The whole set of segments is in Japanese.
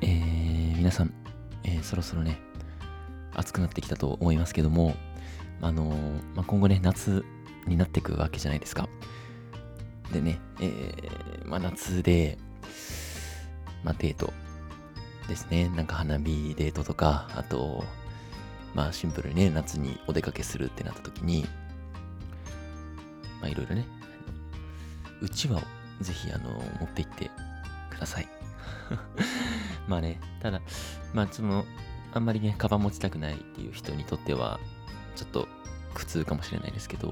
えー、皆さん、えー、そろそろね、暑くなってきたと思いますけども、あのー、まあ、今後ね、夏になっていくわけじゃないですか。でね、え、まあ、夏で、まあ、デートですね。なんか花火デートとか、あと、まあ、シンプルにね、夏にお出かけするってなった時に、まあ、いろいろね、うちわをぜひ、あの、持って行ってください。まあね、ただ、まあその、あんまりね、カバン持ちたくないっていう人にとっては、ちょっと苦痛かもしれないですけど、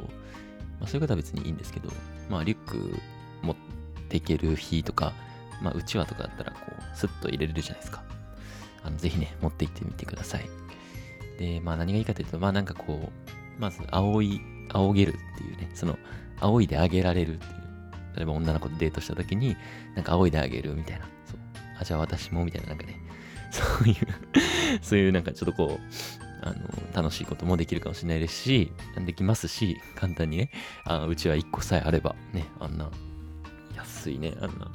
まあそういう方は別にいいんですけど、まあリュック持っていける日とか、まあうちわとかだったらこう、スッと入れれるじゃないですか。あの、ぜひね、持って行ってみてください。で、まあ何がいいかというと、まあなんかこう、まず青い、仰げるっていうね、その、仰いであげられるっていう。例えば女の子とデートした時に、なんか仰いであげるみたいな。そう。あ、じゃあ私もみたいな、なんかね、そういう そういうなんかちょっとこう、あの、楽しいこともできるかもしれないですし、できますし、簡単にね、あうちは1個さえあれば、ね、あんな、安いね、あんな、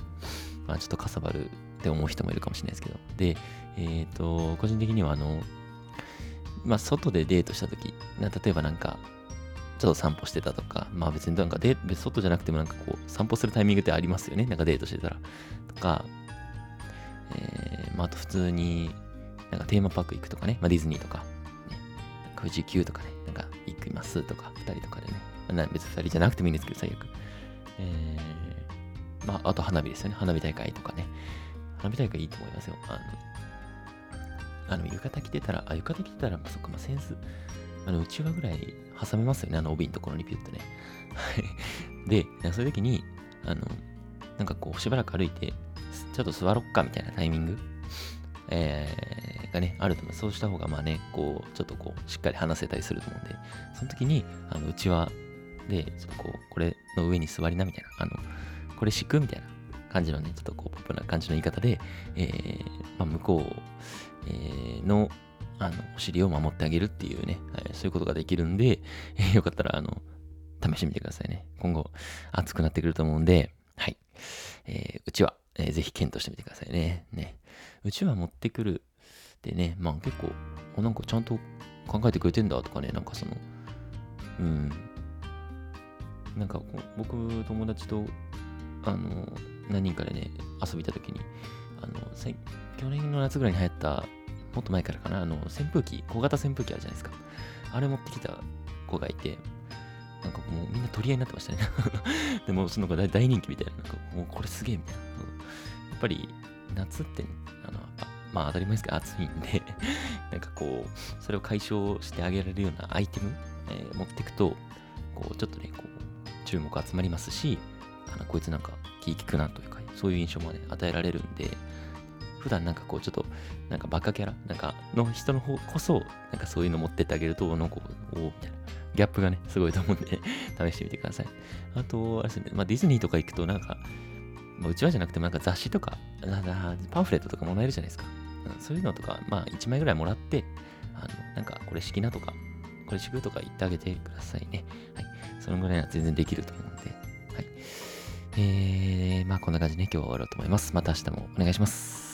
まあちょっとかさばるって思う人もいるかもしれないですけど。で、えっ、ー、と、個人的にはあの、まあ外でデートした時、例えばなんか、ちょっと散歩してたとか、まあ別になんかデ外じゃなくてもなんかこう散歩するタイミングってありますよね。なんかデートしてたら。とか、えー、まあ、あと普通に、なんかテーマパーク行くとかね、まあ、ディズニーとか、ね、富士急とかね、なんか行きますとか、二人とかでね、まあ、別に二人じゃなくてもいいんですけど、最悪。えー、まあ、あと花火ですよね。花火大会とかね。花火大会いいと思いますよ。あの、あの浴衣着てたら、あ、浴衣着てたら、まあ、そっか、まあ、センス、あの、うちわぐらい挟めますよね、あの帯のところにピュッとね。はい。で、そういう時に、あの、なんかこう、しばらく歩いて、ちょっと座ろっかみたいなタイミング、えー、がね、あると思う。そうした方が、まあね、こう、ちょっとこう、しっかり話せたりすると思うんで、その時に、あの、うちわで、ちょっとこう、これの上に座りなみたいな、あの、これ敷くみたいな感じのね、ちょっとこう、ポップな感じの言い方で、えー、まあ、向こう、えー、の、あの、お尻を守ってあげるっていうね、はい、そういうことができるんで、えー、よかったら、あの、試してみてくださいね。今後、暑くなってくると思うんで、はい。えー、うちは、えー、ぜひ検討してみてくださいね。ね。うちは持ってくるでね、まあ結構、なんかちゃんと考えてくれてんだとかね、なんかその、うん。なんか僕、友達と、あの、何人かでね、遊びた時に、あの、去年の夏ぐらいに流行った、もっと前からかな、あの、扇風機、小型扇風機あるじゃないですか。あれ持ってきた子がいて、なんかもうみんな取り合いになってましたね でもその子大人気みたいな、なんかもうこれすげえみたいな。やっぱり夏って、あの、まあ当たり前ですけど暑いんで なんかこう、それを解消してあげられるようなアイテム、えー、持っていくと、こう、ちょっとね、こう、注目集まりますし、あのこいつなんか気利くなというか、そういう印象もね、与えられるんで、普段なんかこう、ちょっと、なんかバカキャラなんかの人の方こそ、なんかそういうの持ってってあげると、なんか、おおみたいな。ギャップがね、すごいと思うんで 試してみてください。あと、あれですね、まあ、ディズニーとか行くと、なんか、まあ、うちわじゃなくてもなんか雑誌とか、パンフレットとかもらえるじゃないですか。そういうのとか、まあ、1枚ぐらいもらって、あの、なんか、これ式なとか、これ敷くとか言ってあげてくださいね。はい。そのぐらいは全然できると思うので、はい。えー、まあ、こんな感じで、ね、今日は終わろうと思います。また明日もお願いします。